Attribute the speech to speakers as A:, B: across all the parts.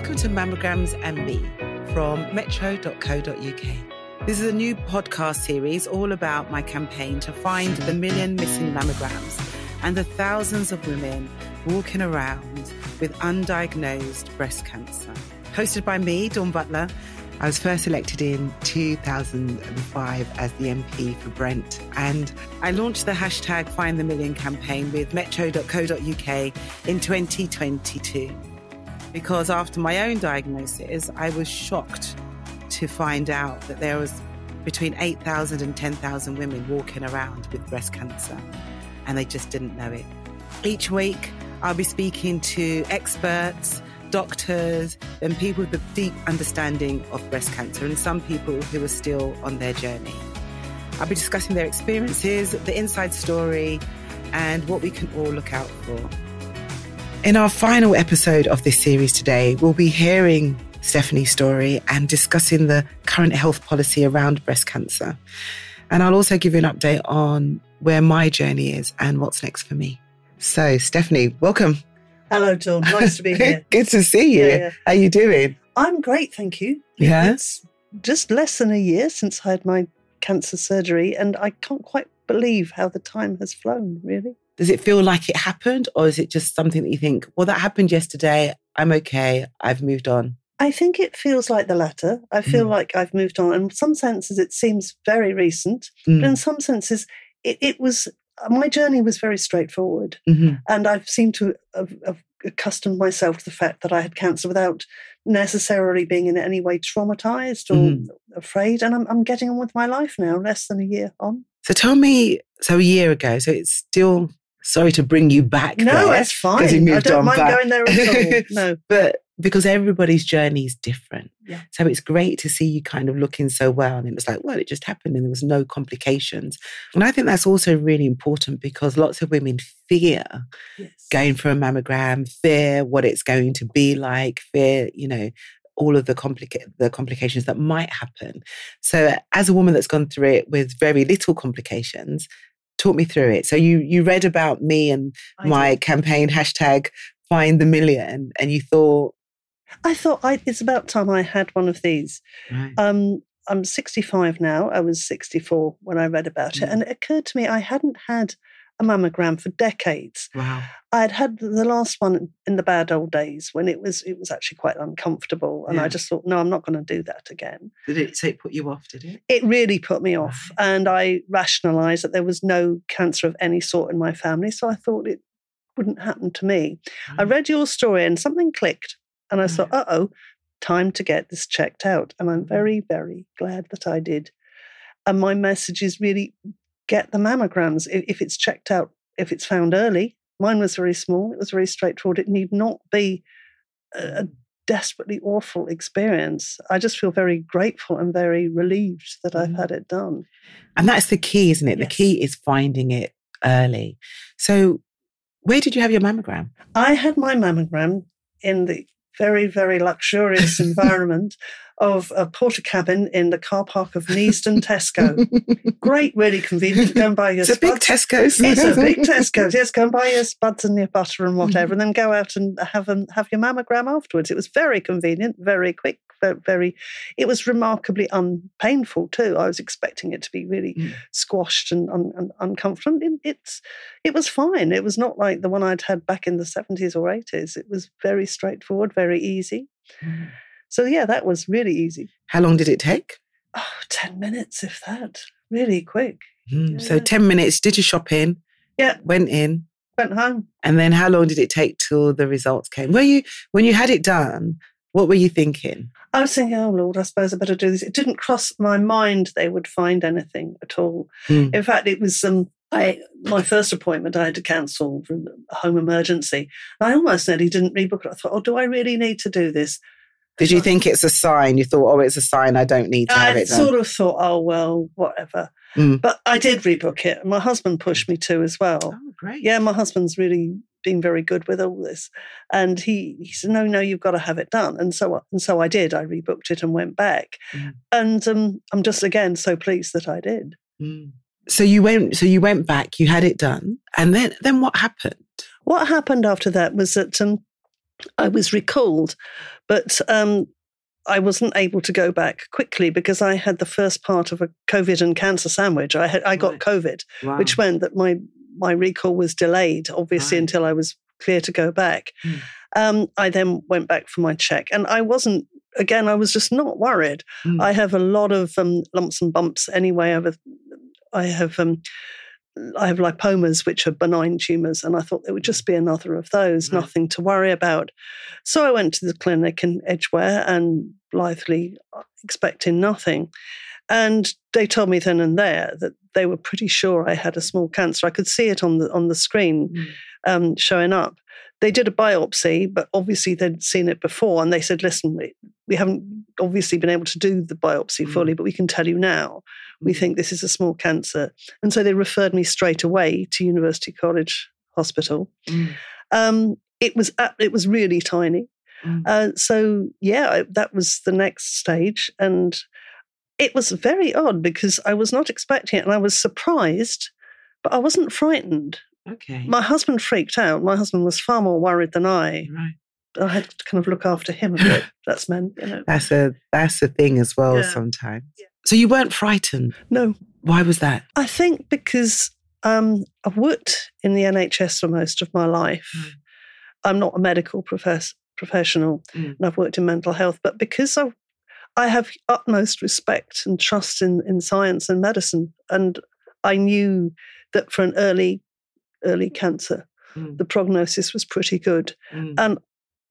A: Welcome to Mammograms and Me from metro.co.uk. This is a new podcast series all about my campaign to find the million missing mammograms and the thousands of women walking around with undiagnosed breast cancer. Hosted by me, Dawn Butler. I was first elected in 2005 as the MP for Brent, and I launched the hashtag Find the Million campaign with metro.co.uk in 2022. Because after my own diagnosis, I was shocked to find out that there was between 8,000 and 10,000 women walking around with breast cancer, and they just didn't know it. Each week, I'll be speaking to experts, doctors, and people with a deep understanding of breast cancer, and some people who are still on their journey. I'll be discussing their experiences, the inside story, and what we can all look out for. In our final episode of this series today, we'll be hearing Stephanie's story and discussing the current health policy around breast cancer. And I'll also give you an update on where my journey is and what's next for me. So, Stephanie, welcome.
B: Hello, Dawn. Nice to be here.
A: Good to see you.
B: Yeah, yeah.
A: How you doing?
B: I'm great, thank you.
A: Yeah?
B: It's just less than a year since I had my cancer surgery, and I can't quite believe how the time has flown, really.
A: Does it feel like it happened, or is it just something that you think, well, that happened yesterday. I'm okay. I've moved on.
B: I think it feels like the latter. I feel
A: Mm.
B: like I've moved on. In some senses, it seems very recent,
A: Mm.
B: but in some senses, it, it was my journey was very straightforward.
A: Mhm.
B: And I've seemed to have, have accustomed myself to the fact that I had cancer without necessarily being in any way traumatized or
A: Mhm.
B: afraid. And I'm, I'm getting on with my life now, less than a year on.
A: So tell me, so a year ago, so it's still, sorry to bring you back.
B: No,
A: there,
B: that's fine.
A: 'cause you
B: I don't
A: on
B: mind
A: back.
B: going there at all. No.
A: but because everybody's journey is different.
B: Yeah.
A: So it's great to see you kind of looking so well. And it was like, well, it just happened and there was no complications. And I think that's also really important because lots of women fear
B: Yes.
A: going for a mammogram, fear what it's going to be like, fear, you know, all of the complica- the complications that might happen. So as a woman that's gone through it with very little complications, talk me through it. So you you read about me and
B: I
A: my
B: did.
A: campaign hashtag find the million and you thought
B: I thought I, it's about time I had one of these.
A: right,
B: Um, I'm 65 now. I was 64 when I read about it.
A: Mm.
B: And it occurred to me I hadn't had a mammogram for decades.
A: wow
B: I'd had the last one in the bad old days when it was it was actually quite uncomfortable. And
A: Yeah.
B: I just thought, no, I'm not going to do that again.
A: did it so it put you off did it
B: It really put me off. And I rationalized that there was no cancer of any sort in my family. So I thought it wouldn't happen to me. I
A: Mm.
B: read your story and something clicked. And I
A: Right.
B: thought, uh oh, time to get this checked out. And I'm
A: Mhm.
B: very, very glad that I did. And my message is really get the mammograms if, if it's checked out, if it's found early. Mine was very small, it was very straightforward. It need not be a, desperately awful experience. I just feel very grateful and very relieved that I've
A: Mhm.
B: had it done.
A: and that's the key isn't it the key is finding it early so where did you have your mammogram
B: I had my mammogram in the very, very luxurious environment of a Portakabin in the car park of Neasden Tesco. Great, really convenient to go and buy your
A: it's a big
B: spuds.
A: tesco's
B: It's a big Tesco. Yes, go and buy your spuds and your butter and whatever, and then go out and have an, have your mammogram afterwards. It was very convenient, very quick, very. It was remarkably unpainful too. I was expecting it to be really
A: Mm.
B: squashed and, un, and uncomfortable. It, it's it was fine. It was not like the one I'd had back in the seventies or eighties. It was very straightforward, very easy.
A: Mm.
B: So yeah, that was really easy.
A: how long did it take
B: Oh, 10 minutes, if that. Really quick.
A: Mm, so 10 minutes did your shopping
B: Yeah.
A: went in
B: Went home.
A: and then how long did it take till the results came were you when you had it done what were you thinking
B: I was thinking, oh Lord, I suppose I better do this. It didn't cross my mind they would find anything at all.
A: Mm.
B: In fact, it was um, I my first appointment I had to cancel from a home emergency. I almost nearly didn't rebook it. I thought, oh, do I really need to do this?
A: Did you think it's a sign you thought oh it's a sign i don't need to have
B: I
A: it I
B: sort of thought, oh well, whatever.
A: Mm.
B: But I did rebook it. My husband pushed me to as well.
A: oh great
B: yeah, my husband's really been very good with all this, and he he said, no, no, you've got to have it done, and so I- and so I did. I rebooked it and went back,
A: Mm.
B: and um, I'm just again so pleased that I did.
A: Mm. so you went so you went back you had it done and then then what happened
B: What happened after that was that um, I was recalled, but um, I wasn't able to go back quickly because I had the first part of a COVID and cancer sandwich. I had I got
A: Right.
B: COVID,
A: Wow.
B: which meant that my my recall was delayed, obviously,
A: Right.
B: until I was clear to go back.
A: Hmm.
B: Um, I then went back for my check, and I wasn't. Again, I was just not worried.
A: Mm.
B: I have a lot of um, lumps and bumps anyway. I have, a, I have, um, I have lipomas, which are benign tumors, and I thought there would just be another of those,
A: Right.
B: nothing to worry about. So I went to the clinic in Edgware and blithely uh, expecting nothing. And they told me then and there that they were pretty sure I had a small cancer. I could see it on the on the screen
A: Mm.
B: um, showing up. They did a biopsy, but obviously they'd seen it before, and they said, "Listen, we, we haven't obviously been able to do the biopsy
A: Mm.
B: fully, but we can tell you now. We
A: Mm.
B: think this is a small cancer." And so they referred me straight away to University College Hospital.
A: Mm.
B: Um, it was at, it was really tiny.
A: Mm.
B: Uh, so yeah, that was the next stage, and it was very odd because I was not expecting it, and I was surprised, but I wasn't frightened.
A: Okay.
B: My husband freaked out. My husband was far more worried than I.
A: right.
B: I had to kind of look after him a bit. That's men, you know.
A: That's a that's a thing as well
B: Yeah.
A: sometimes.
B: Yeah.
A: So you weren't frightened.
B: No,
A: Why was that?
B: I think because um, I've worked in the NHS for most of my life.
A: Mm.
B: I'm not a medical profess- professional,
A: Mm.
B: and I've worked in mental health. But because I, I have utmost respect and trust in in science and medicine, and I knew that for an early early cancer,
A: Mm.
B: the prognosis was pretty good.
A: Mm.
B: And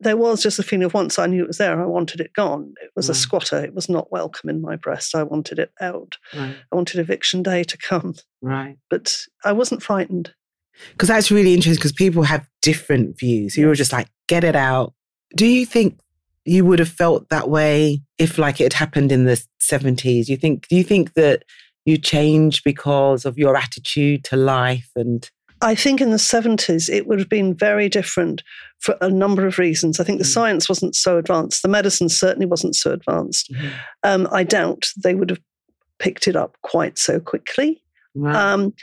B: there was just a feeling of once I knew it was there, I wanted it gone. It was a squatter. It was not welcome in my breast. I wanted it out.
A: Right.
B: I wanted eviction day to come,
A: Right.
B: but I wasn't frightened.
A: Because that's really interesting because people have different views. You were just like, get it out. Do you think you would have felt that way if like it had happened in the 70s? You think do you think that you changed because of your attitude to life and
B: I think in the 70s, it would have been very different for a number of reasons. I think the
A: Mm.
B: science wasn't so advanced, the medicine certainly wasn't so advanced. Um, I doubt they would have picked it up quite so quickly.
A: Right.
B: Um,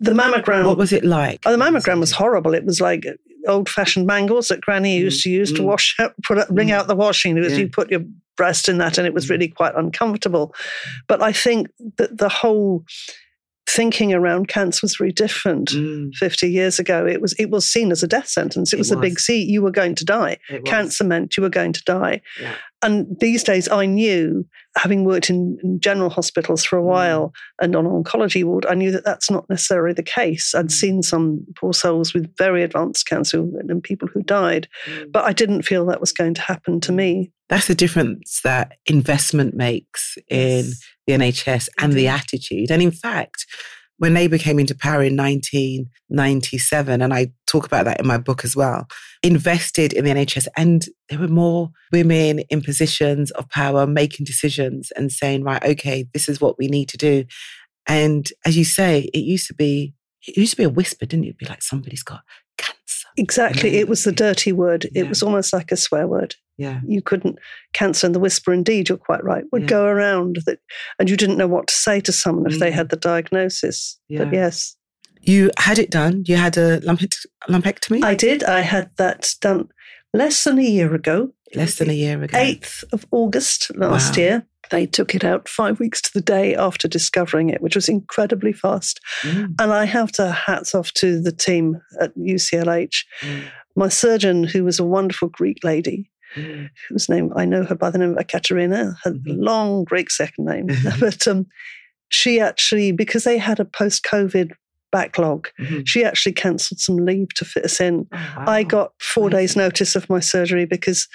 B: the mammogram.
A: what was it like?
B: Oh, the mammogram was horrible. It was like old fashioned mangles that Granny used to use to
A: Mm.
B: wash out, put out, bring
A: Mm.
B: out the washing. It was
A: Yeah.
B: you put your breast in that, and it was really quite uncomfortable. But I think that the whole thinking around cancer was very different.
A: Mm,
B: 50 years ago, it was it was seen as a death sentence. It,
A: It
B: was, a big. C. You were going to die. Cancer meant you were going to die.
A: Yeah.
B: And these days, I knew, having worked in, in general hospitals for a
A: Mm.
B: while and on an oncology ward, I knew that that's not necessarily the case. I'd
A: Mm.
B: seen some poor souls with very advanced cancer and people who died,
A: Mm.
B: but I didn't feel that was going to happen to me.
A: That's the difference that investment makes in
B: Yes.
A: The NHS and the
B: mm-hmm.
A: attitude. And in fact, when Labour came into power in 1997, and I talk about that in my book as well, invested in the NHS, and there were more women in positions of power making decisions and saying, right, okay, this is what we need to do. And as you say, it used to be, it used to be a whisper, didn't it? It'd be like somebody's got.
B: Exactly.
A: Yeah.
B: It was the dirty word.
A: Yeah.
B: It was almost like a swear word.
A: Yeah.
B: You couldn't, cancer and the whisper, indeed, you're quite right, would
A: Yeah.
B: go around that, and you didn't know what to say to someone if they
A: Mm.
B: had the diagnosis. But yes,
A: You had it done. You had a lumpect- lumpectomy
B: I did. I had that done less than a year ago.
A: Less than a year ago.
B: 8th of August last
A: Wow.
B: year. They took it out five weeks to the day after discovering it, which was incredibly fast.
A: Mm,
B: And I have to hats off to the team at UCLH.
A: mm,
B: My surgeon, who was a wonderful Greek lady,
A: mm.
B: whose name I know her by the name of Ekaterina, had a
A: Mhm.
B: long Greek second name. but um, she actually, because they had a post COVID backlog,
A: Mhm.
B: she actually cancelled some leave to fit us in.
A: Oh,
B: I got four days' notice of my surgery because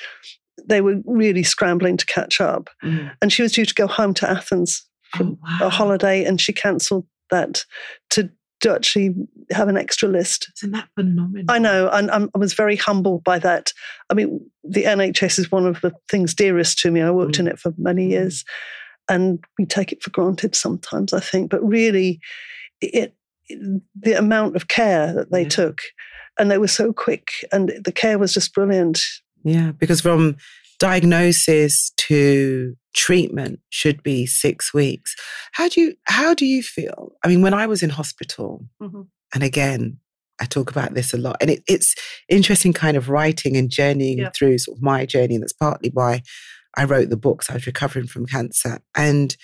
B: they were really scrambling to catch up.
A: Mm.
B: And she was due to go home to Athens for
A: Oh,
B: a holiday, and she cancelled that to, to actually have an extra list.
A: Isn't that phenomenal?
B: I know, and I'm, I was very humbled by that. I mean, the NHS is one of the things dearest to me. I worked in it for many
A: Mm.
B: years, and we take it for granted sometimes, I think. But really, it the amount of care that they
A: Yeah.
B: took, and they were so quick, and the care was just brilliant.
A: Yeah, because from diagnosis to treatment should be six weeks. How do you how do you feel? I mean, when I was in hospital,
B: Mhm.
A: and again, I talk about this a lot. And it, it's interesting kind of writing and journeying yeah. through sort of my journey. And that's partly why I wrote the books. I was recovering from cancer. And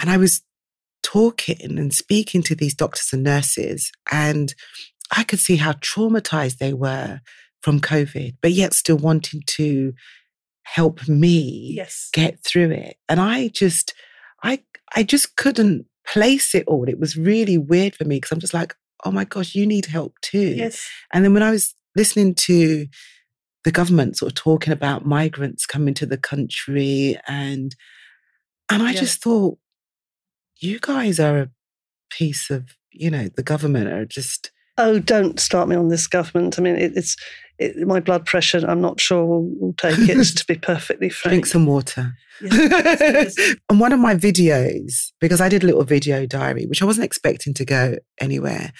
A: and I was talking and speaking to these doctors and nurses, and I could see how traumatized they were from COVID, but yet still wanting to help me
B: yes.
A: get through it. And I just, I, I just couldn't place it all. It was really weird for me because I'm just like, oh my gosh, you need help too.
B: Yes.
A: And then when I was listening to the government sort of talking about migrants coming to the country and and I just thought, you guys are a piece of, you know, the government are just
B: Oh, don't start me on this government. I mean, it, it's it, my blood pressure. I'm not sure will, will take it. to be perfectly frank,
A: drink some water. Yes, on one of my videos, because I did a little video diary, which I wasn't expecting to go anywhere,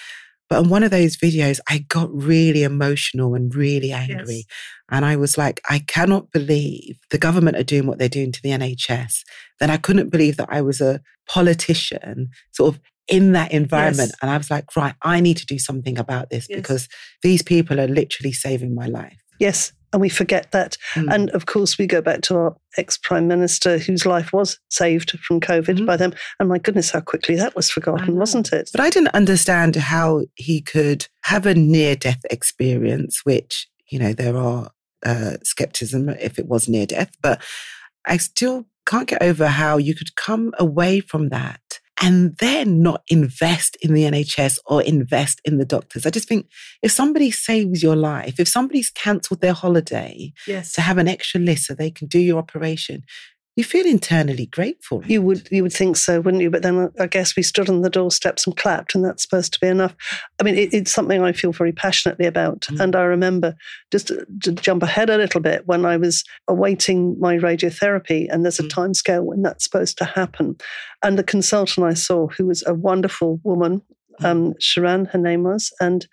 A: but on one of those videos, I got really emotional and really angry. Yes. And I was like, I cannot believe the government are doing what they're doing to the NHS. Then I couldn't believe that I was a politician, sort of in that environment. Yes. And I was like, right, I need to do something about this yes. because these people are literally saving my life.
B: Yes. And we forget that. Mm. And of course, we go back to our ex prime minister whose life was saved from COVID mm. by them. And my goodness, how quickly that was forgotten, wasn't it?
A: But I didn't understand how he could have a near death experience, which, you know, there are uh, skepticism if it was near death. But I still can't get over how you could come away from that and then not invest in the NHS or invest in the doctors. I just think if somebody saves your life, if somebody's cancelled their holiday
B: yes.
A: to have an extra list so they can do your operation, you feel internally grateful.
B: You would you would think so, wouldn't you? But then I guess we stood on the doorsteps and clapped, and that's supposed to be enough. I mean, it, it's something I feel very passionately about. Mm. And I remember just to, to, jump ahead a little bit when I was awaiting my radiotherapy, and there's a mm. time scale when that's supposed to happen. And the consultant I saw, who was a wonderful woman, mm. um, Sharan, her name was, and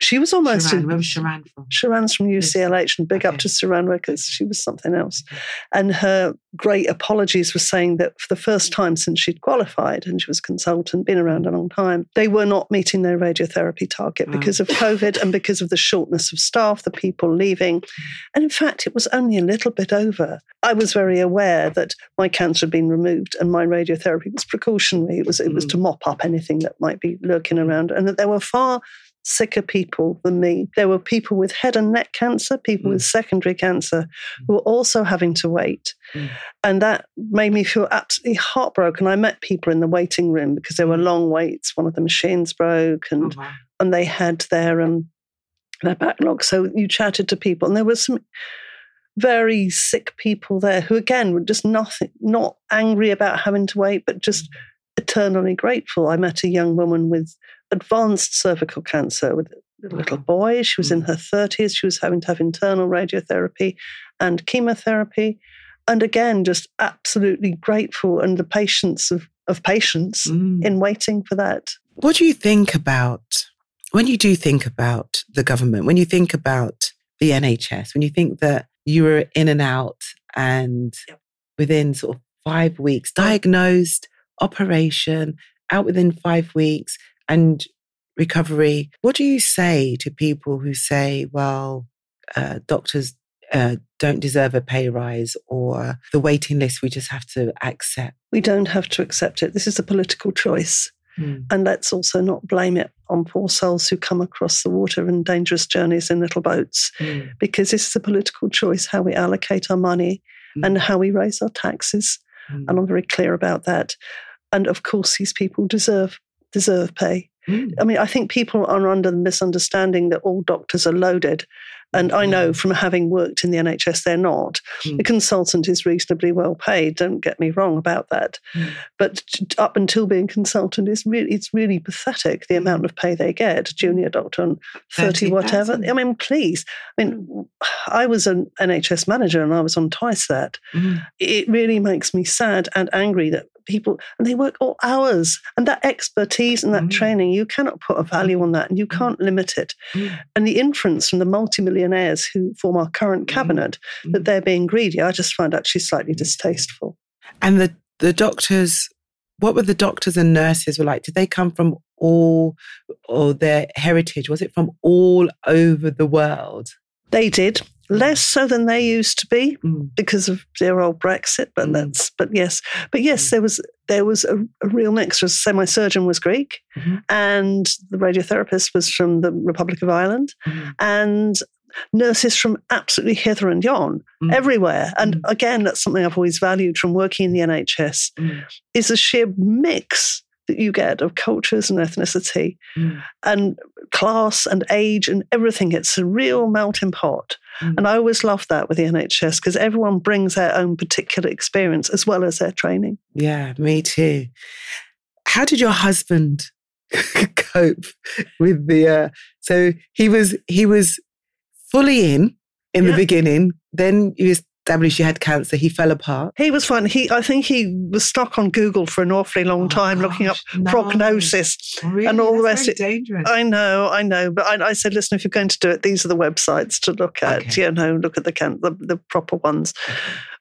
B: she was almost.
A: Sharan. Where was Sharan from?
B: Sharan's from UCLH, and big okay. up to Sharan because she was something else. And her great apologies were saying that for the first mm. time since she'd qualified and she was a consultant, been around a long time, they were not meeting their radiotherapy target wow. because of COVID and because of the shortness of staff, the people leaving. Mm. And in fact, it was only a little bit over. I was very aware that my cancer had been removed and my radiotherapy was precautionary. It was it was mm. to mop up anything that might be lurking around, and that there were far sicker people than me. There were people with head and neck cancer, people mm. with secondary cancer, mm. who were also having to wait. Mm. And that made me feel absolutely heartbroken. I met people in the waiting room because there were mm. long waits. One of the machines broke and oh, wow. and they had their um their backlog. So you chatted to people and there was some very sick people there who again were just nothing not angry about having to wait, but just mm. eternally grateful. I met a young woman with advanced cervical cancer with a little boy. She was in mm. her 30s. She was having to have internal radiotherapy and chemotherapy. And again, just absolutely grateful and the patience of, of patience mm. in waiting for that.
A: What do you think about when you do think about the government, when you think about the NHS, when you think that you were in and out and yep. within sort of five weeks, diagnosed, operation, out within five weeks, and recovery. What do you say to people who say, well, uh, doctors uh, don't deserve a pay rise or the waiting list we just have to accept?
B: We don't have to accept it. This is a political choice. Mm. And let's also not blame it on poor souls who come across the water in dangerous journeys in little boats, mm. because this is a political choice how we allocate our money mm. and how we raise our taxes. Hmm. And I'm very clear about that. And of course, these people deserve deserve pay. Mm. I mean, I think people are under the misunderstanding that all doctors are loaded. And I know from having worked in the NHS, they're not. Mm. The consultant is reasonably well paid. Don't get me wrong about that. Mm. But up until being consultant, it's really it's really pathetic the amount of pay they get. Junior doctor on thirty whatever. I mean, please. I mean, I was an NHS manager and I was on twice that. Mm. It really makes me sad and angry that people and they work all hours and that expertise and that mm. training you cannot put a value on that and you mm. can't limit it mm. and the inference from the multimillionaires who form our current mm. cabinet that mm. they're being greedy i just find actually slightly distasteful
A: and the the doctors what were the doctors and nurses were like did they come from all, or their heritage, was it from all over the world?
B: They did less so than they used to be
A: Mm.
B: because of their old Brexit. But
A: Mm.
B: that's but yes, but yes,
A: Mm.
B: there was there was a, a real mix. As I say, my surgeon was Greek,
A: Mhm.
B: and the radiotherapist was from the Republic of Ireland,
A: Mhm.
B: and nurses from absolutely hither and yon,
A: Mm.
B: everywhere. And
A: Mm.
B: again, that's something I've always valued from working in the NHS
A: Mm.
B: is a sheer mix that you get of cultures and ethnicity
A: Mm.
B: and class and age and everything. It's a real melting pot.
A: Mm.
B: And I always love that with the NHS because everyone brings their own particular experience as well as their training.
A: Yeah, me too. How did your husband cope with the? Uh, so he was he was fully in in the beginning. Then you established you had cancer. He fell apart.
B: He was fine. He, I think he was stuck on Google for an awfully long
A: Oh,
B: time looking up
A: no.
B: prognosis.
A: Really?
B: and all the rest
A: dangerous.
B: I know, I know, but I, I said, listen, if you're going to do it, these are the websites to look at.
A: Okay.
B: You know, look at the can- the, the proper ones.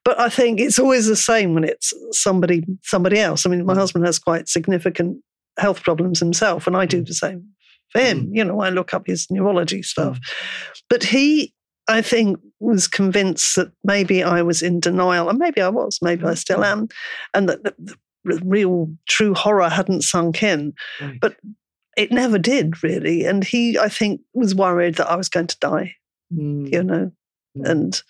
B: But I think it's always the same when it's somebody somebody else. I mean, my
A: Mm.
B: husband has quite significant health problems himself, and I do
A: Mm.
B: the same for him.
A: Mm.
B: You know, I look up his neurology stuff. But he, I think, was convinced that maybe I was in denial, and maybe I was, maybe I still am, and that the, the real true horror hadn't sunk in.
A: Right.
B: but- It never did really, and he, I think, was worried that I was going to die.
A: Mm.
B: You know,
A: Mm.
B: and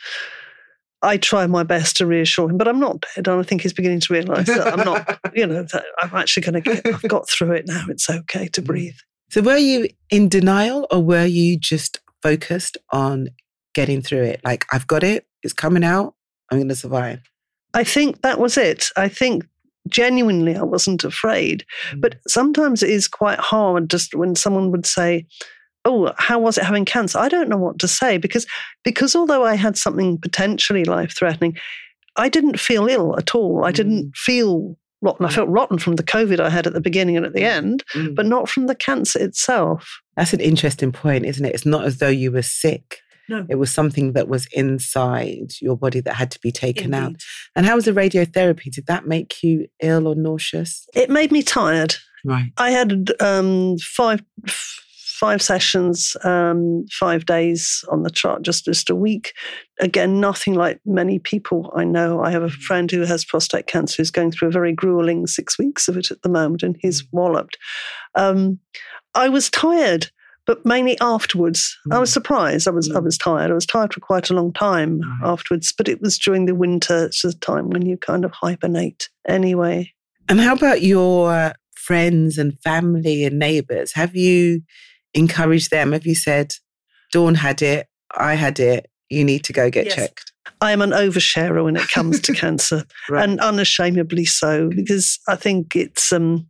B: I try my best to reassure him, but I'm not dead. And I think he's beginning to realise that I'm not, you know, that I'm actually going to get, I've got through it now. It's okay to
A: Mm.
B: breathe.
A: So were you in denial or were you just focused on getting through it? Like, I've got it, it's coming out, I'm going to survive.
B: I think that was it. I think genuinely I wasn't afraid. But sometimes it is quite hard just when someone would say, Oh, how was it having cancer? I don't know what to say because because although I had something potentially life threatening, I didn't feel ill at all. I didn't feel rotten. I
A: Mm.
B: felt rotten from the COVID I had at the beginning and at the end,
A: Mm.
B: but not from the cancer itself.
A: That's an interesting point, isn't it? It's not as though you were sick.
B: No.
A: It was something that was inside your body that had to be taken out. And how was the radiotherapy? Did that make you ill or nauseous?
B: It made me tired.
A: Right.
B: I had um, five five sessions, um, five days on the chart, just just a week. Again, nothing like many people I know. I have a friend who has prostate cancer who's going through a very grueling six weeks of it at the moment, and he's walloped. Um, I was tired. But mainly afterwards, I was
A: Mm.
B: surprised. I was I
A: Mm.
B: was tired. I was tired for quite a long time
A: Right.
B: afterwards. But it was during the winter. It's a time when you kind of hibernate anyway.
A: And how about your friends and family and neighbors? Have you encouraged them? Have you said, Dawn had it, I had it, you need to go get
B: Yes.
A: checked?
B: I am an oversharer when it comes to cancer.
A: Right.
B: and unashamedly so because I think it's um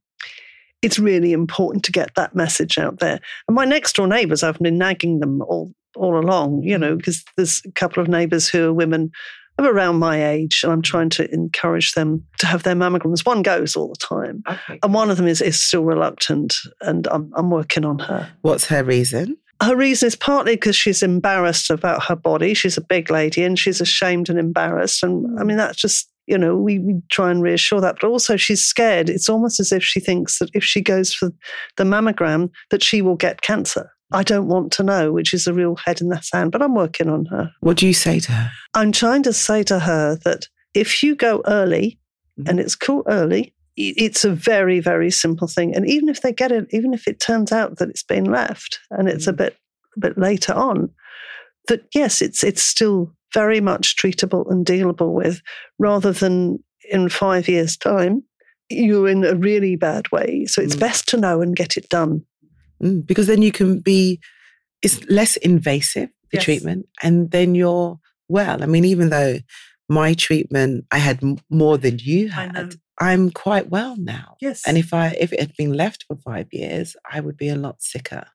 B: it's really important to get that message out there. And my next door neighbours, I've been nagging them all all along, you know, mm. because there's a couple of neighbours who are women of around my age, and I'm trying to encourage them to have their mammograms. One goes all the time,
A: okay.
B: and one of them is is still reluctant, and I'm I'm working on her.
A: What's her reason?
B: Her reason is partly because she's embarrassed about her body. She's a big lady and she's ashamed and embarrassed. And I mm. mean, that's just, you know, we, we try and reassure that. But also, she's scared. It's almost as if she thinks that if she goes for the mammogram, that she will get cancer. I don't want to know, which is a real head in the sand, but I'm working on her.
A: What do you say to her?
B: I'm trying to say to her that if you go early,
A: Mhm.
B: and it's called early, it's a very, very simple thing. And even if they get it, even if it turns out that it's been left and it's a
A: Mhm.
B: bit a bit later on, that yes, it's it's still very much treatable and dealable with, rather than in five years' time, you're in a really bad way. So it's
A: Mm.
B: best to know and get it done.
A: Mm, because then you can be, it's less invasive, the
B: Yes.
A: treatment, and then you're well. I mean, even though my treatment, I had more than you had, I'm quite well now.
B: Yes.
A: And if I if it had been left for five years, I would be a lot sicker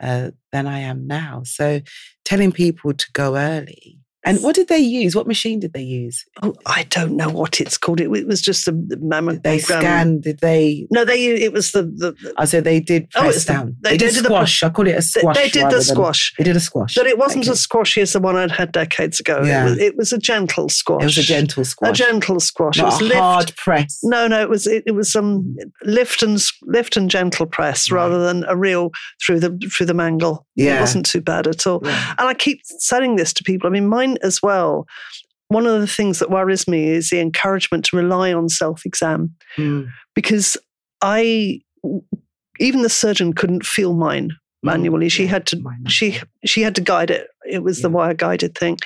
A: uh, than I am now. So telling people to go early And what did they use? What machine did they use?
B: Oh, I don't know what it's called. It, it was just a mammogram.
A: They scanned? Did they?
B: No, they. It was the. the, the
A: I said they did
B: Oh,
A: press
B: it's the-
A: down.
B: they
A: They, did
B: did the-
A: squash. I call it a squash.
B: they did the
A: than-
B: squash.
A: They did a squash.
B: but it wasn't
A: Okay.
B: as squashy as the one I'd had decades ago.
A: Yeah.
B: It, was, it was a gentle squash.
A: It was a gentle squash.
B: A gentle squash. it was
A: a
B: lift.
A: hard press.
B: No, no, it was it, it was um lift and lift and gentle press
A: Right.
B: rather than a real through the through the mangle. It wasn't too bad at all.
A: Yeah.
B: And I keep saying this to people. I mean, mine as well. One of the things that worries me is the encouragement to rely on self exam
A: Mm.
B: because I, even the surgeon couldn't feel mine manually. She
A: Yeah,
B: had to
A: mine.
B: she she had to guide it. It was the wire guided thing.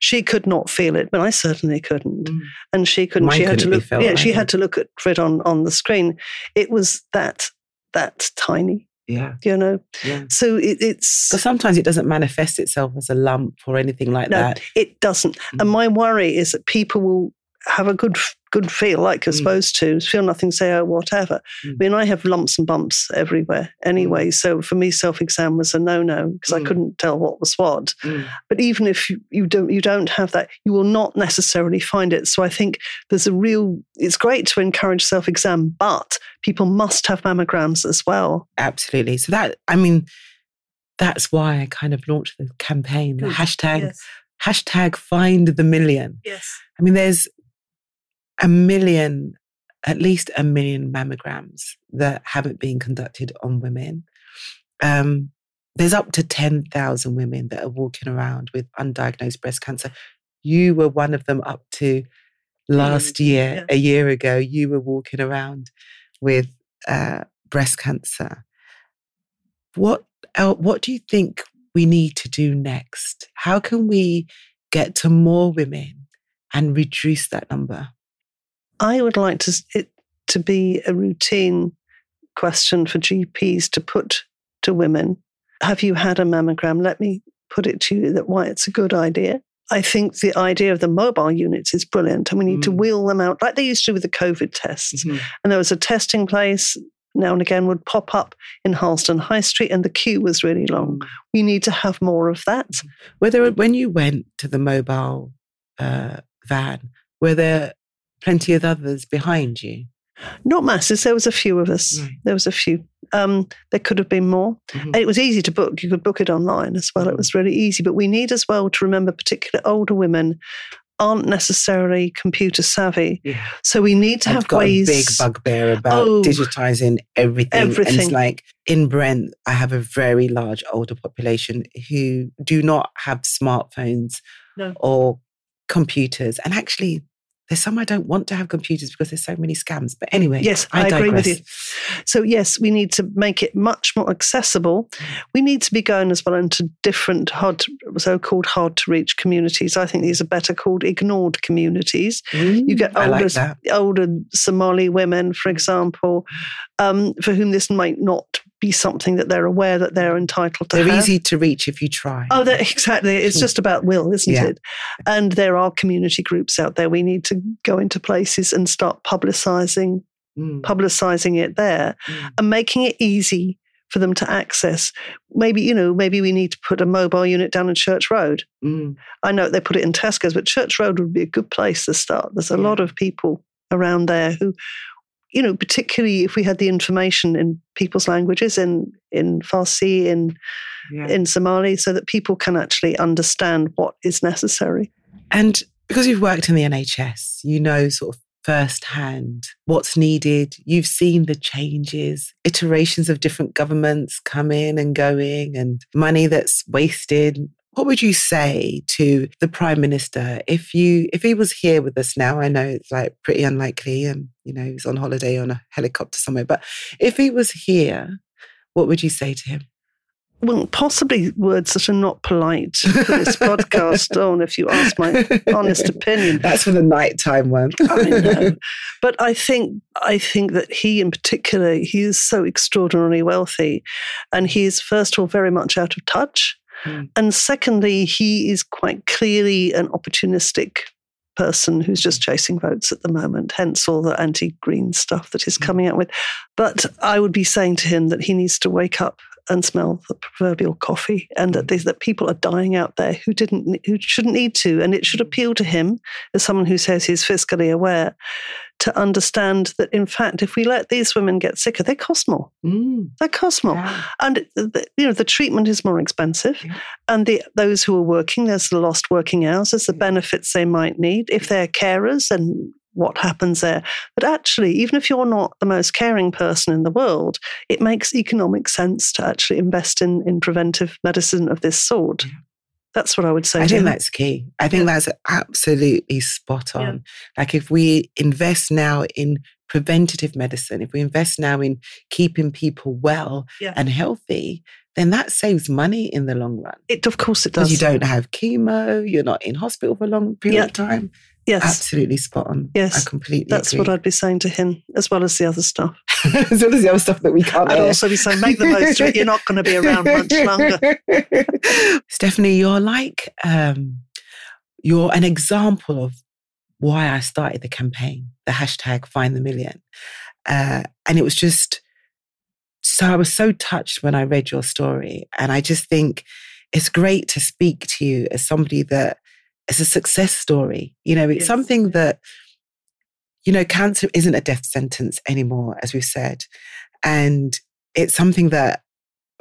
B: She could not feel it, but I certainly couldn't.
A: Mm.
B: And she couldn't.
A: Mine
B: she had to
A: couldn't be
B: look. yeah, she had to look at it on on the screen. It was that that tiny,
A: Yeah.
B: you know.
A: Yeah.
B: So it, it's
A: Because sometimes it doesn't manifest itself as a lump or anything like
B: no,
A: that.
B: it doesn't.
A: Mm.
B: And my worry is that people will have a good good feel like you're
A: Mm.
B: supposed to feel nothing say oh whatever
A: Mm.
B: i mean i have lumps and bumps everywhere anyway so for me self-exam was a no-no because i
A: Mm.
B: couldn't tell what was what
A: Mm.
B: but even if you, you don't you don't have that you will not necessarily find it so i think there's a real it's great to encourage self-exam but people must have mammograms as well
A: Absolutely. So that I mean, that's why I kind of launched the campaign, the hashtag
B: yes
A: hashtag find the million.
B: yes
A: I mean, there's a million, at least a million mammograms that haven't been conducted on women. Um, there's up to 10,000 women that are walking around with undiagnosed breast cancer. You were one of them up to last year,
B: yeah.
A: a year ago. You were walking around with uh, breast cancer. What, el- what do you think we need to do next? How can we get to more women and reduce that number?
B: I would like to it to be a routine question for GPs to put to women. Have you had a mammogram? Let me put it to you that why it's a good idea. I think the idea of the mobile units is brilliant, and we need to
A: Mm.
B: wheel them out like they used to with the COVID tests. And there was a testing place now and again would pop up in Harlesden High Street, and the queue was really long. We need to have more of that.
A: Were there, when you went to the mobile uh, van, were there plenty of others behind you?
B: Not masses. There was a few of us.
A: Right.
B: There was a few. Um, there could have been more.
A: Mhm.
B: And it was easy to book. You could book it online as well. It
A: Mhm.
B: was really easy. But we need as well to remember, particularly older women aren't necessarily computer savvy.
A: Yeah.
B: So we need to
A: I've
B: have
A: got
B: ways.
A: a big bugbear about
B: Oh.
A: digitizing everything. And
B: Everything.
A: it's like in Brent, I have a very large older population who do not have smartphones
B: No.
A: or computers. And actually, there's some I don't want to have computers because there's so many scams. But anyway,
B: Yes, I, agree with you. So, yes, we need to make it much more accessible. We need to be going as well into different hard, so called hard to reach communities. I think these are better called ignored communities. You get
A: Mm,
B: older,
A: like
B: older Somali women, for example, um, for whom this might not be something that they're aware that they're entitled to
A: They're
B: have.
A: easy to reach if you try.
B: Oh, that, exactly. It's just about will, isn't
A: Yeah.
B: it? And there are community groups out there. We need to go into places and start publicizing
A: Mm,
B: publicizing it there
A: mm.
B: and making it easy for them to access. Maybe, you know, maybe we need to put a mobile unit down in Church Road.
A: Mm.
B: I know they put it in Tesco's, but Church Road would be a good place to start. There's a
A: Yeah.
B: lot of people around there who, you know, particularly if we had the information in people's languages, in in Farsi, in
A: Yeah.
B: in Somali, so that people can actually understand what is necessary.
A: And because you've worked in the NHS, you know sort of firsthand what's needed. You've seen the changes, iterations of different governments coming and going, and money that's wasted. What would you say to the Prime Minister if you if he was here with us now? I know it's like pretty unlikely, and you know he's on holiday on a helicopter somewhere. But if he was here, what would you say to him?
B: Well, possibly words that are not polite for this podcast, Dawn, if you ask my honest opinion.
A: That's for the nighttime one.
B: I know. But I think I think that he in particular, he is so extraordinarily wealthy. And he is first of all very much out of touch.
A: Mm.
B: And secondly, he is quite clearly an opportunistic person who's just chasing votes at the moment, hence all the anti green stuff that he's
A: Mm.
B: coming out with. But I would be saying to him that he needs to wake up and smell the proverbial coffee, and that, that people are dying out there who didn't, who shouldn't need to, and it should appeal to him as someone who says he's fiscally aware to understand that in fact, if we let these women get sicker, they cost more.
A: Mm.
B: They cost more,
A: Yeah.
B: and the, you know the treatment is more expensive,
A: Yeah.
B: and the those who are working, there's the lost working hours, there's the benefits they might need if they're carers and what happens there. But actually, even if you're not the most caring person in the world, it makes economic sense to actually invest in in preventive medicine of this sort.
A: Yeah.
B: That's what I would say.
A: I think
B: him.
A: that's key. I think that's absolutely spot on.
B: Yeah.
A: Like if we invest now in preventative medicine, if we invest now in keeping people well
B: Yeah.
A: and healthy, then that saves money in the long run.
B: It, of course, it does.
A: you don't have chemo, you're not in hospital for a long period
B: Yeah.
A: of time.
B: Yes,
A: Absolutely spot on.
B: Yes.
A: I completely
B: that's
A: agree.
B: what I'd be saying to him, as well as the other stuff.
A: as well as the other stuff that we can't
B: I'd
A: air.
B: also be saying, make the most of it. You're not going to be around much longer.
A: Stephanie, you're like um, you're an example of why I started the campaign, the hashtag Find the Million, uh, and it was just so I was so touched when I read your story, and I just think it's great to speak to you as somebody that is a success story. You know, it's
B: Yes.
A: something that you know, cancer isn't a death sentence anymore, as we've said, and it's something that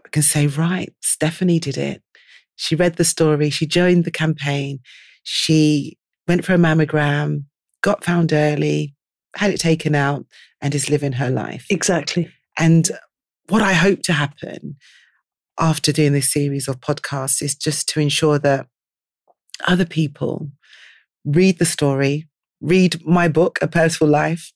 A: I can say, right, Stephanie did it. She read the story, she joined the campaign, she went for a mammogram, got found early, had it taken out, and is living her life.
B: Exactly.
A: And what I hope to happen after doing this series of podcasts is just to ensure that other people read the story, read my book, A Purposeful Life,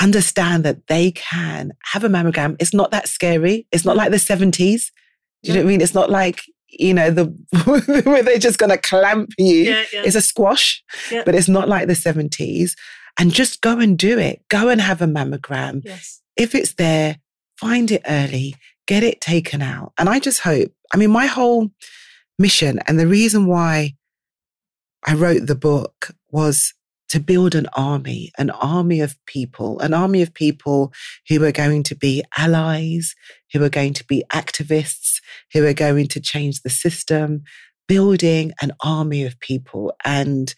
A: understand that they can have a mammogram. It's not that scary. It's not like the 70s. Do you know what I mean? It's not like, you know, the where they're just gonna clamp you.
B: Yeah, yeah.
A: It's a squash,
B: Yeah.
A: but it's not like the 70s. And just go and do it. Go and have a mammogram
B: Yes.
A: if it's there, find it early, get it taken out. And I just hope, I mean, my whole mission and the reason why I wrote the book was to build an army, an army of people, an army of people who are going to be allies, who are going to be activists, who are going to change the system, building an army of people. And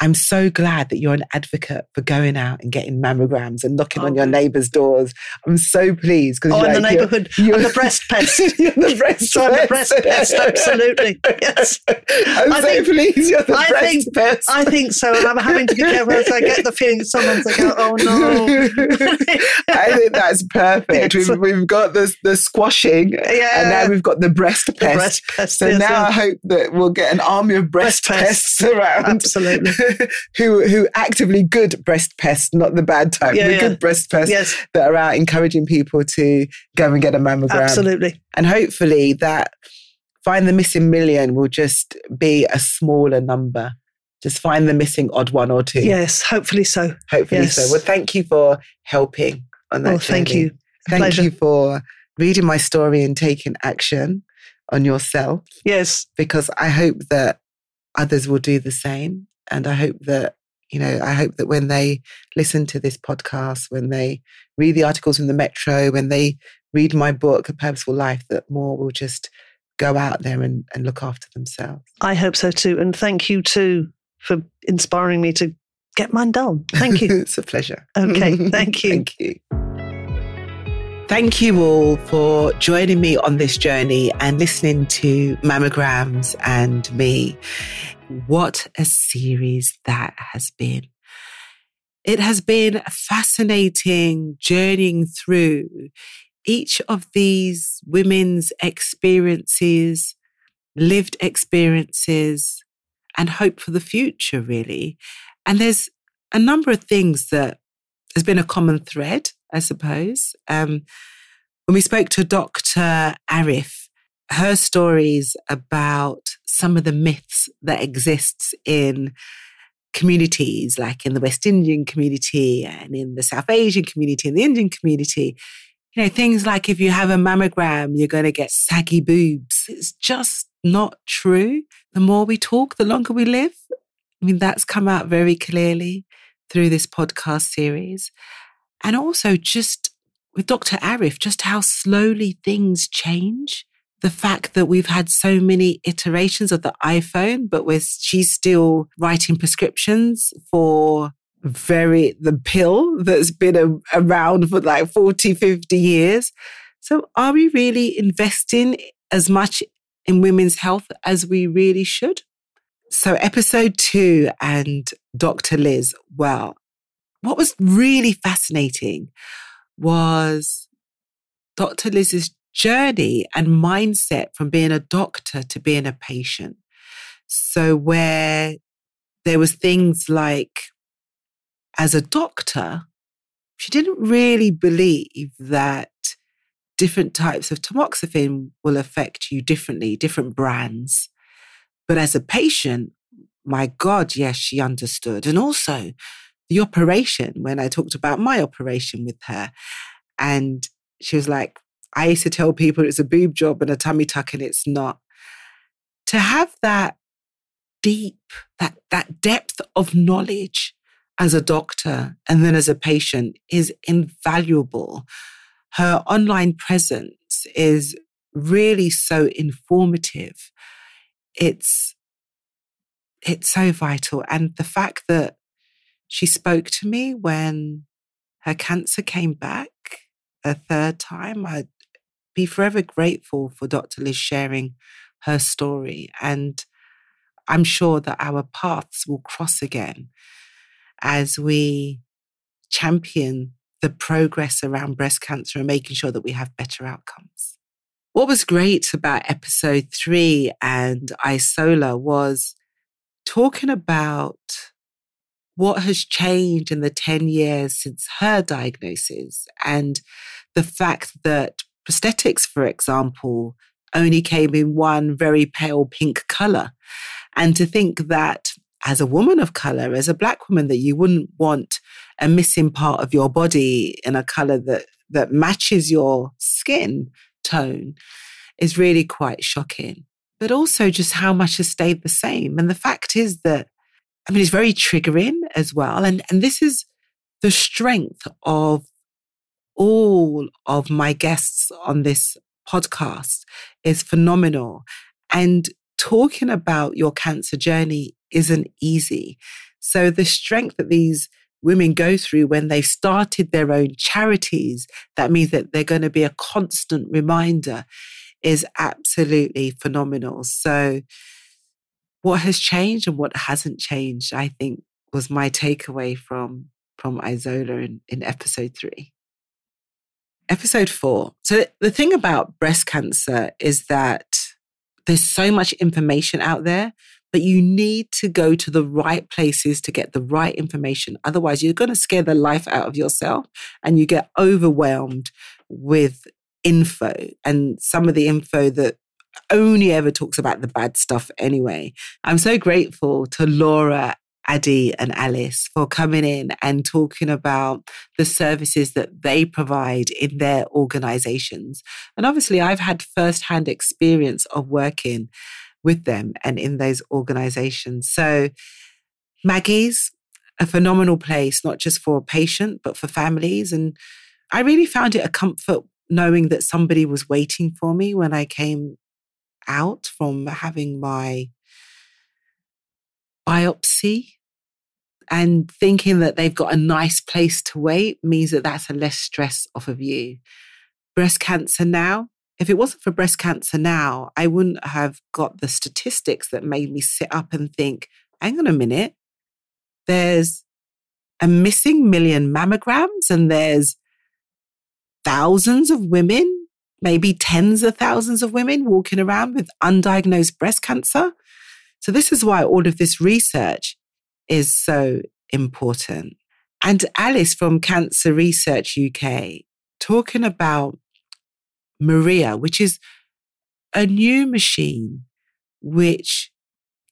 A: I'm so glad that you're an advocate for going out and getting mammograms and knocking
B: Oh,
A: on your neighbours' doors. I'm so pleased because
B: Oh, in the
A: like, you're-
B: neighbourhood.
A: you're-
B: I'm the breast pest.
A: you're the breast
B: the breast pest, absolutely. Yes.
A: I'm
B: I
A: so
B: think-
A: pleased you're the
B: I
A: breast
B: think-
A: pest.
B: I think so. And I'm having to be careful as I get the feeling that someone's like, oh, oh no.
A: I think that's perfect.
B: Yes.
A: We've, we've got the, the squashing
B: Yeah.
A: and now we've got the breast
B: the breast pest.
A: so
B: yes,
A: now I hope that we'll get an army of breast,
B: Breast pests.
A: pests around.
B: Absolutely.
A: who who actively good breast pests, not the bad type,
B: Yeah,
A: the
B: yeah.
A: good breast pests
B: Yes,
A: that are out encouraging people to go and get a mammogram.
B: absolutely.
A: And hopefully that find the missing million will just be a smaller number. Just find the missing odd one or two.
B: Yes, hopefully so.
A: Hopefully
B: yes.
A: so. Well, thank you for helping on that.
B: Oh, thank you.
A: Thank
B: Pleasure.
A: you for reading my story and taking action on yourself
B: Yes,
A: because I hope that others will do the same. And I hope that, you know, I hope that when they listen to this podcast, when they read the articles in the Metro, when they read my book, A Purposeful Life, that more will just go out there and, and look after themselves.
B: I hope so too. And thank you too for inspiring me to get mine done. Thank you.
A: it's a pleasure.
B: Okay, thank you.
A: Thank you. Thank you all for joining me on this journey and listening to mammograms and me. What a series that has been. It has been a fascinating journeying through each of these women's experiences, lived experiences, and hope for the future, really. And there's a number of things that has been a common thread, I suppose. Um, when we spoke to Dr. Arif, her stories about some of the myths that exists in communities, like in the West Indian community and in the South Asian community and the Indian community. You know, things like if you have a mammogram, you're going to get saggy boobs. It's just not true. The more we talk, the longer we live. I mean, that's come out very clearly through this podcast series. And also just with Dr. Arif just how slowly things change. The fact that we've had so many iterations of the iPhone, but we're, she's still writing prescriptions for very, the pill that's been a, around for like 40, 50 years. So are we really investing as much in women's health as we really should? So episode two and Dr. Liz, well, what was really fascinating was Dr. Liz's journey and mindset from being a doctor to being a patient. So where there was things like, as a doctor, she didn't really believe that different types of tamoxifen will affect you differently, different brands. But as a patient, my God, yes, she understood. And also the operation, when I talked about my operation with her, and she was like, I used to tell people it's a boob job and a tummy tuck, and it's not. To have that deep, that, that depth of knowledge as a doctor and then as a patient is invaluable. Her online presence is really so informative. It's it's so vital. And the fact that she spoke to me when her cancer came back a third time, I'd be forever grateful for Dr. Liz sharing her story. And I'm sure that our paths will cross again as we champion the progress around breast cancer and making sure that we have better outcomes. What was great about episode three and Isola was talking about what has changed in the 10 years since her diagnosis and the fact that prosthetics, for example, only came in one very pale pink color. And to think that as a woman of color, as a black woman, that you wouldn't want a missing part of your body in a color that, that matches your skin tone is really quite shocking. But also just how much has stayed the same. And the fact is that, I mean, it's very triggering as well. And, and this is the strength of all of my guests on this podcast is phenomenal. And talking about your cancer journey isn't easy. So the strength that these women go through when they started their own charities, that means that they're going to be a constant reminder is absolutely phenomenal. So what has changed and what hasn't changed, I think was my takeaway from from Isola in, in episode three. Episode four. So the thing about breast cancer is that there's so much information out there, but you need to go to the right places to get the right information. Otherwise, you're going to scare the life out of yourself and you get overwhelmed with info and some of the info that only ever talks about the bad stuff anyway. I'm so grateful to Laura Adi and Alice for coming in and talking about the services that they provide in their organizations. And obviously, I've had firsthand experience of working with them and in those organizations. So, Maggie's a phenomenal place, not just for a patient, but for families. And I really found it a comfort knowing that somebody was waiting for me when I came out from having my biopsy and thinking that they've got a nice place to wait means that that's a less stress off of you. Breast cancer now, if it wasn't for breast cancer now, I wouldn't have got the statistics that made me sit up and think, hang on a minute, there's a missing million mammograms and there's thousands of women, maybe tens of thousands of women walking around with undiagnosed breast cancer. So, this is why all of this research is so important. And Alice from Cancer Research UK talking about Maria, which is a new machine which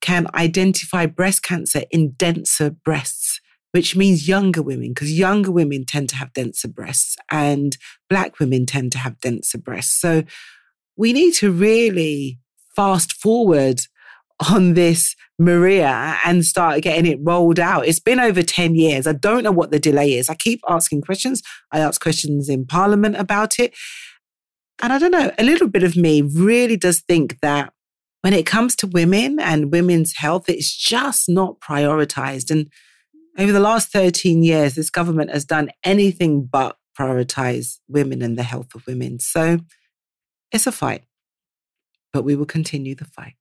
A: can identify breast cancer in denser breasts, which means younger women, because younger women tend to have denser breasts and Black women tend to have denser breasts. So we need to really fast forward on this Maria and start getting it rolled out. It's been over 10 years. I don't know what the delay is. I keep asking questions. I ask questions in Parliament about it. And I don't know, a little bit of me really does think that when it comes to women and women's health, it's just not prioritized. And over the last 13 years, this government has done anything but prioritize women and the health of women. So it's a fight, but we will continue the fight.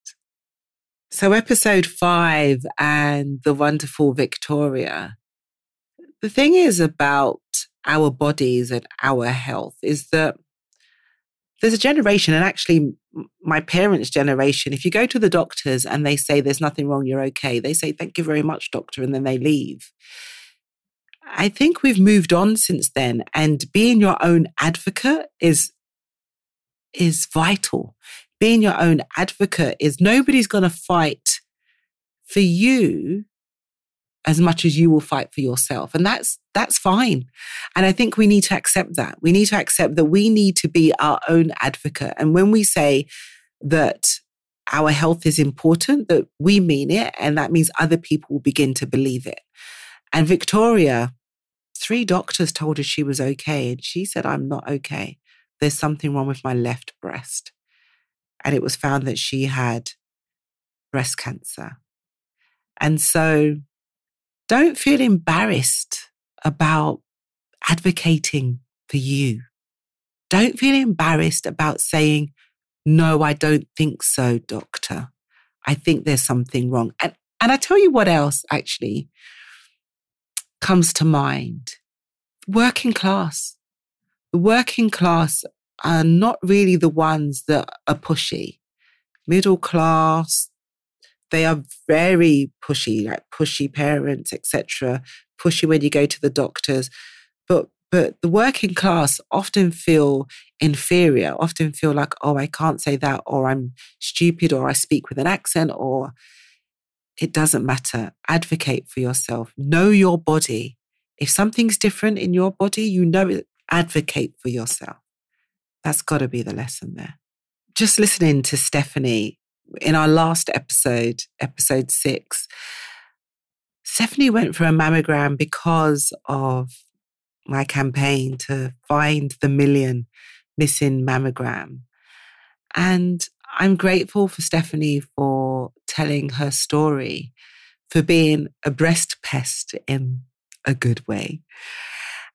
A: So, episode five and the wonderful Victoria. The thing is about our bodies and our health is that there's a generation, and actually, my parents' generation, if you go to the doctors and they say there's nothing wrong, you're okay, they say, Thank you very much, doctor, and then they leave. I think we've moved on since then, and being your own advocate is is vital. Being your own advocate is nobody's going to fight for you as much as you will fight for yourself. And that's that's fine. And I think we need to accept that. We need to accept that we need to be our own advocate. And when we say that our health is important, that we mean it, and that means other people will begin to believe it. And Victoria, three doctors told her she was okay, and she said, I'm not okay there's something wrong with my left breast. And it was found that she had breast cancer. And so don't feel embarrassed about advocating for you. Don't feel embarrassed about saying, no, I don't think so, doctor. I think there's something wrong. And, and I tell you what else actually comes to mind working class the working class are not really the ones that are pushy. Middle class, they are very pushy, like pushy parents, etc. Pushy when you go to the doctors. But but the working class often feel inferior, often feel like, oh, I can't say that, or I'm stupid, or I speak with an accent, or it doesn't matter. Advocate for yourself. Know your body. If something's different in your body, you know it advocate for yourself. That's got to be the lesson there. Just listening to Stephanie in our last episode, episode six, Stephanie went for a mammogram because of my campaign to find the million missing mammogram. And I'm grateful for Stephanie for telling her story, for being a breast pest in a good way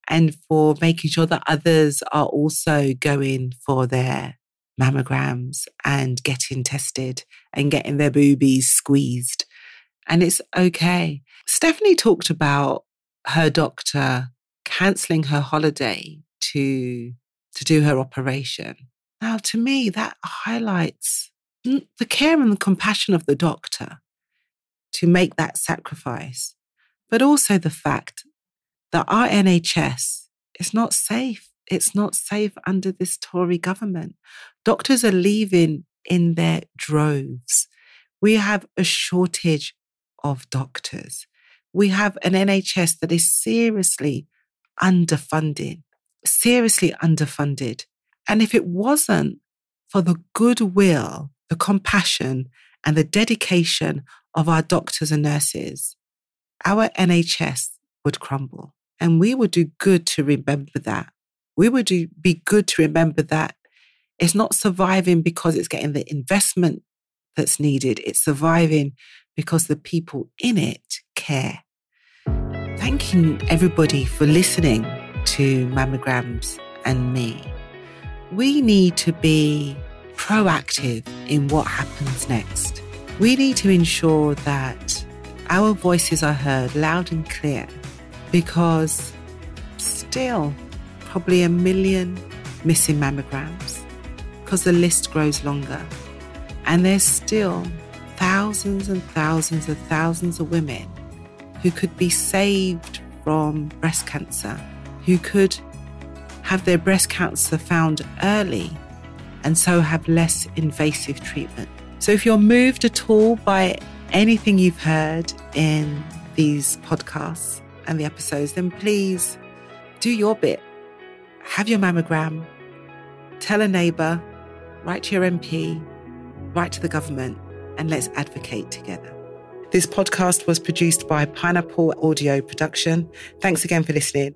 A: and for making sure that others are also going for their mammograms and getting tested and getting their boobies squeezed. And it's okay. Stephanie talked about her doctor cancelling her holiday to, to do her operation. Now, to me, that highlights the care and the compassion of the doctor to make that sacrifice, but also the fact that our NHS is not safe. It's not safe under this Tory government. Doctors are leaving in their droves. We have a shortage of doctors. We have an NHS that is seriously underfunded, seriously underfunded. And if it wasn't for the goodwill, the compassion, and the dedication of our doctors and nurses, our NHS would crumble. And we would do good to remember that. We would do, be good to remember that it's not surviving because it's getting the investment that's needed. It's surviving because the people in it care. Thank you, everybody, for listening to Mammograms and me. We need to be proactive in what happens next. We need to ensure that our voices are heard loud and clear because still probably a million missing mammograms because the list grows longer. And there's still thousands and thousands and thousands of women who could be saved from breast cancer, who could have their breast cancer found early and so have less invasive treatment. So if you're moved at all by anything you've heard in these podcasts, and the episodes, then please do your bit. Have your mammogram, tell a neighbour, write to your MP, write to the government, and let's advocate together. This podcast was produced by Pineapple Audio Production. Thanks again for listening.